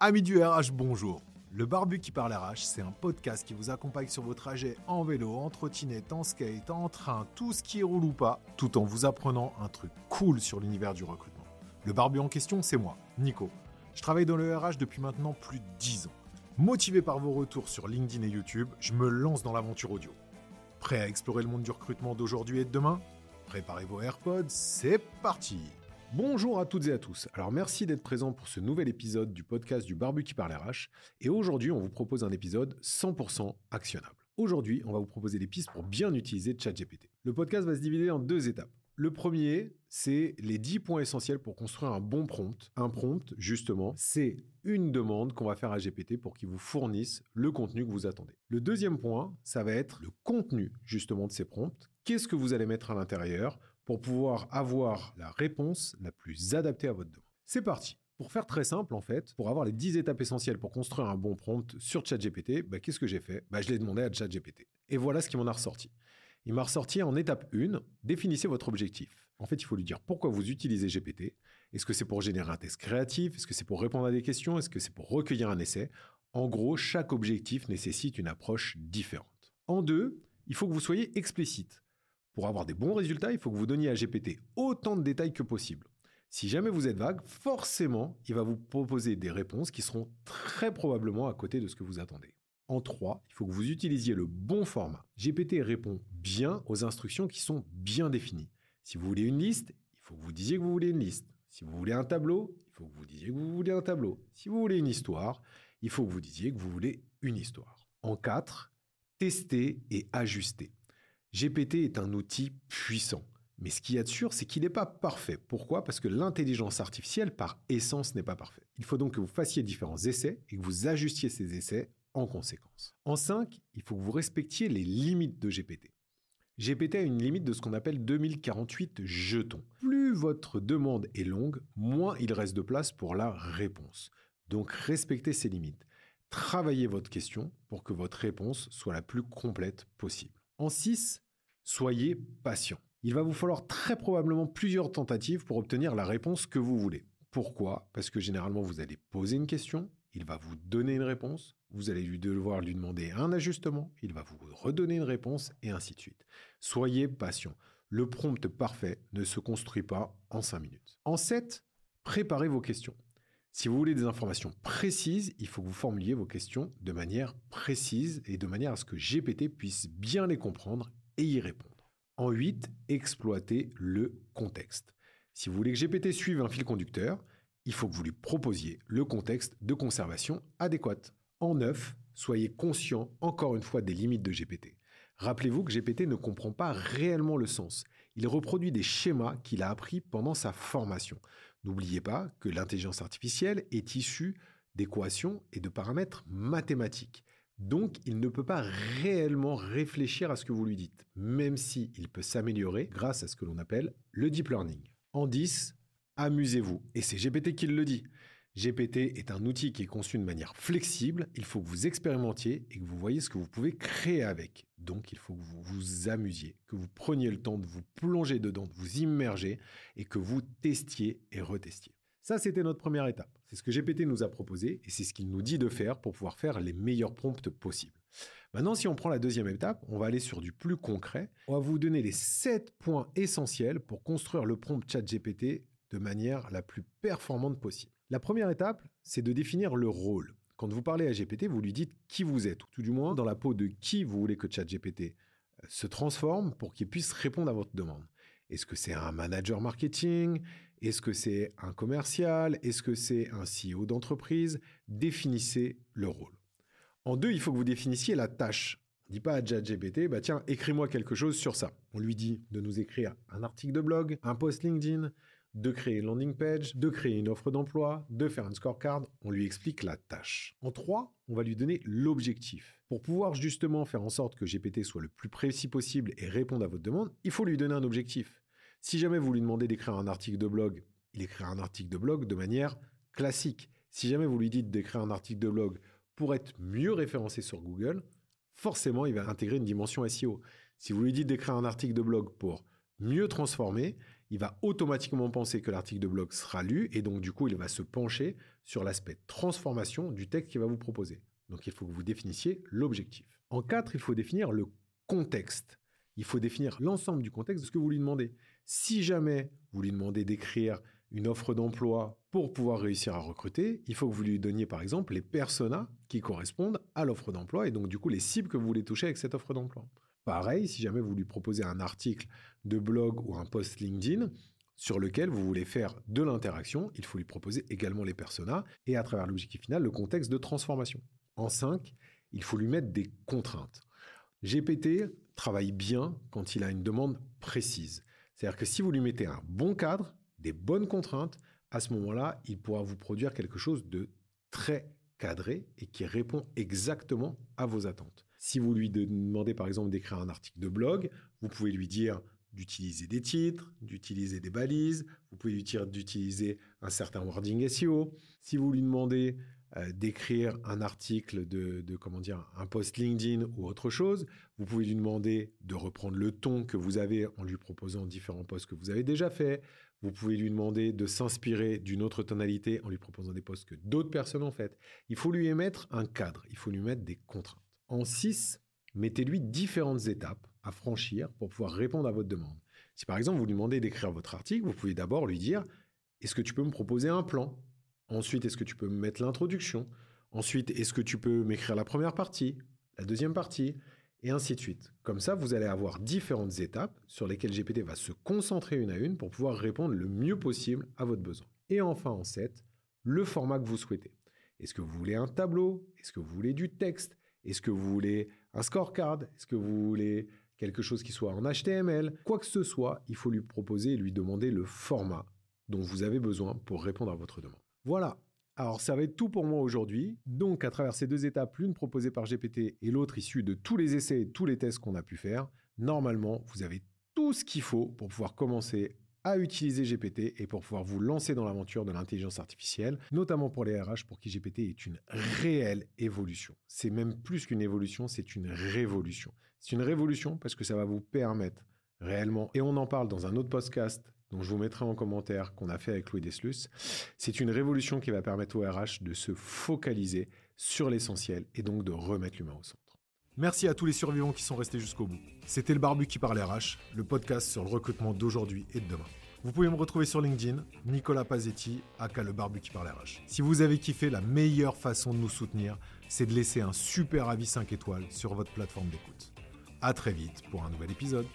Amis du RH, bonjour. Le Barbu qui parle RH, c'est un podcast qui vous accompagne sur vos trajets en vélo, en trottinette, en skate, en train, tout ce qui roule ou pas, tout en vous apprenant un truc cool sur l'univers du recrutement. Le Barbu en question, c'est moi, Nico. Je travaille dans le RH depuis maintenant plus de 10 ans. Motivé par vos retours sur LinkedIn et YouTube, je me lance dans l'aventure audio. Prêt à explorer le monde du recrutement d'aujourd'hui et de demain? Préparez vos AirPods, c'est parti Bonjour à toutes et à tous. Alors merci d'être présent pour ce nouvel épisode du podcast du Barbu qui parle RH. Et aujourd'hui, on vous propose un épisode 100% actionnable. Aujourd'hui, on va vous proposer des pistes pour bien utiliser ChatGPT. Le podcast va se diviser en deux étapes. Le premier, c'est les 10 points essentiels pour construire un bon prompt. Un prompt, justement, c'est une demande qu'on va faire à GPT pour qu'il vous fournisse le contenu que vous attendez. Le deuxième point, ça va être le contenu, justement, de ces prompts. Qu'est-ce que vous allez mettre à l'intérieur pour pouvoir avoir la réponse la plus adaptée à votre demande. C'est parti. Pour faire très simple, en fait, pour avoir les 10 étapes essentielles pour construire un bon prompt sur ChatGPT, bah, qu'est-ce que j'ai fait? Bah, Je l'ai demandé à ChatGPT. Et voilà ce qui m'en a ressorti. Il m'a ressorti en étape 1, définissez votre objectif. En fait, il faut lui dire pourquoi vous utilisez GPT. Est-ce que c'est pour générer un test créatif? Est-ce que c'est pour répondre à des questions? Est-ce que c'est pour recueillir un essai? En gros, chaque objectif nécessite une approche différente. En deux, il faut que vous soyez explicite. Pour avoir des bons résultats, il faut que vous donniez à GPT autant de détails que possible. Si jamais vous êtes vague, forcément, il va vous proposer des réponses qui seront très probablement à côté de ce que vous attendez. En 3, il faut que vous utilisiez le bon format. GPT répond bien aux instructions qui sont bien définies. Si vous voulez une liste, il faut que vous disiez que vous voulez une liste. Si vous voulez un tableau, il faut que vous disiez que vous voulez un tableau. Si vous voulez une histoire, il faut que vous disiez que vous voulez une histoire. En 4, tester et ajuster. GPT est un outil puissant. Mais ce qu'il y a de sûr, c'est qu'il n'est pas parfait. Pourquoi? Parce que l'intelligence artificielle, par essence, n'est pas parfaite. Il faut donc que vous fassiez différents essais et que vous ajustiez ces essais en conséquence. En 5, il faut que vous respectiez les limites de GPT. GPT a une limite de ce qu'on appelle 2048 jetons. Plus votre demande est longue, moins il reste de place pour la réponse. Donc respectez ces limites. Travaillez votre question pour que votre réponse soit la plus complète possible. En 6, soyez patient. Il va vous falloir très probablement plusieurs tentatives pour obtenir la réponse que vous voulez. Pourquoi? Parce que généralement, vous allez poser une question, il va vous donner une réponse, vous allez lui devoir lui demander un ajustement, il va vous redonner une réponse, et ainsi de suite. Soyez patient. Le prompt parfait ne se construit pas en 5 minutes. En 7, préparez vos questions. Si vous voulez des informations précises, il faut que vous formuliez vos questions de manière précise et de manière à ce que GPT puisse bien les comprendre et y répondre. En 8, exploitez le contexte. Si vous voulez que GPT suive un fil conducteur, il faut que vous lui proposiez le contexte de conservation adéquat. En 9, soyez conscient encore une fois des limites de GPT. Rappelez-vous que GPT ne comprend pas réellement le sens. Il reproduit des schémas qu'il a appris pendant sa formation. N'oubliez pas que l'intelligence artificielle est issue d'équations et de paramètres mathématiques. Donc, il ne peut pas réellement réfléchir à ce que vous lui dites, même s'il il peut s'améliorer grâce à ce que l'on appelle le deep learning. En 10, amusez-vous. Et c'est GPT qui le dit. GPT est un outil qui est conçu de manière flexible. Il faut que vous expérimentiez et que vous voyez ce que vous pouvez créer avec. Donc, il faut que vous vous amusiez, que vous preniez le temps de vous plonger dedans, de vous immerger et que vous testiez et retestiez. Ça, c'était notre première étape. C'est ce que GPT nous a proposé et c'est ce qu'il nous dit de faire pour pouvoir faire les meilleurs prompts possibles. Maintenant, si on prend la deuxième étape, on va aller sur du plus concret. On va vous donner les 7 points essentiels pour construire le prompt chat GPT de manière la plus performante possible. La première étape, c'est de définir le rôle. Quand vous parlez à GPT, vous lui dites qui vous êtes, ou tout du moins dans la peau de qui vous voulez que ChatGPT euh, se transforme pour qu'il puisse répondre à votre demande. Est-ce que c'est un manager marketing? Est-ce que c'est un commercial? Est-ce que c'est un CEO d'entreprise? Définissez le rôle. En deux, il faut que vous définissiez la tâche. On ne dit pas à ChatGPT, bah tiens, écris-moi quelque chose sur ça. On lui dit de nous écrire un article de blog, un post LinkedIn, de créer une landing page, de créer une offre d'emploi, de faire un scorecard. On lui explique la tâche. En trois, on va lui donner l'objectif. Pour pouvoir justement faire en sorte que GPT soit le plus précis possible et répondre à votre demande, il faut lui donner un objectif. Si jamais vous lui demandez d'écrire un article de blog, il écrira un article de blog de manière classique. Si jamais vous lui dites d'écrire un article de blog pour être mieux référencé sur Google, forcément, il va intégrer une dimension SEO. Si vous lui dites d'écrire un article de blog pour mieux transformer, il va automatiquement penser que l'article de blog sera lu et donc du coup, il va se pencher sur l'aspect transformation du texte qu'il va vous proposer. Donc il faut que vous définissiez l'objectif. En 4, il faut définir le contexte. Il faut définir l'ensemble du contexte de ce que vous lui demandez. Si jamais vous lui demandez d'écrire une offre d'emploi pour pouvoir réussir à recruter, il faut que vous lui donniez par exemple les personas qui correspondent à l'offre d'emploi et donc du coup les cibles que vous voulez toucher avec cette offre d'emploi. Pareil, si jamais vous lui proposez un article de blog ou un post LinkedIn sur lequel vous voulez faire de l'interaction, il faut lui proposer également les personas et à travers l'objectif final, le contexte de transformation. En 5, il faut lui mettre des contraintes. GPT travaille bien quand il a une demande précise. C'est-à-dire que si vous lui mettez un bon cadre, des bonnes contraintes, à ce moment-là, il pourra vous produire quelque chose de très cadré et qui répond exactement à vos attentes. Si vous lui demandez par exemple d'écrire un article de blog, vous pouvez lui dire d'utiliser des titres, d'utiliser des balises, vous pouvez lui dire d'utiliser un certain wording SEO. Si vous lui demandez euh, d'écrire un article de, comment dire, un post LinkedIn ou autre chose, vous pouvez lui demander de reprendre le ton que vous avez en lui proposant différents posts que vous avez déjà fait. Vous pouvez lui demander de s'inspirer d'une autre tonalité en lui proposant des posts que d'autres personnes ont fait. Il faut lui émettre un cadre, il faut lui mettre des contraintes. En 6, mettez-lui différentes étapes à franchir pour pouvoir répondre à votre demande. Si par exemple vous lui demandez d'écrire votre article, vous pouvez d'abord lui dire est-ce que tu peux me proposer un plan? Ensuite, est-ce que tu peux me mettre l'introduction? Ensuite, est-ce que tu peux m'écrire la première partie, la deuxième partie et ainsi de suite. Comme ça, vous allez avoir différentes étapes sur lesquelles GPT va se concentrer une à une pour pouvoir répondre le mieux possible à votre besoin. Et enfin, en 7, le format que vous souhaitez. Est-ce que vous voulez un tableau? Est-ce que vous voulez du texte? Est-ce que vous voulez un scorecard? Est-ce que vous voulez quelque chose qui soit en HTML Quoi que ce soit, il faut lui proposer et lui demander le format dont vous avez besoin pour répondre à votre demande. Voilà, alors, ça va être tout pour moi aujourd'hui. Donc, à travers ces deux étapes, l'une proposée par GPT et l'autre issue de tous les essais et tous les tests qu'on a pu faire, normalement, vous avez tout ce qu'il faut pour pouvoir commencer à utiliser GPT et pour pouvoir vous lancer dans l'aventure de l'intelligence artificielle, notamment pour les RH pour qui GPT est une réelle évolution. C'est même plus qu'une évolution, c'est une révolution. C'est une révolution parce que ça va vous permettre réellement, et on en parle dans un autre podcast dont je vous mettrai en commentaire qu'on a fait avec Louis Deslus. C'est une révolution qui va permettre au RH de se focaliser sur l'essentiel et donc de remettre l'humain au centre. Merci à tous les survivants qui sont restés jusqu'au bout. C'était le Barbu qui parle RH, le podcast sur le recrutement d'aujourd'hui et de demain. Vous pouvez me retrouver sur LinkedIn, Nicolas Pazetti, aka le Barbu qui parle RH. Si vous avez kiffé, la meilleure façon de nous soutenir, c'est de laisser un super avis 5 étoiles sur votre plateforme d'écoute. À très vite pour un nouvel épisode.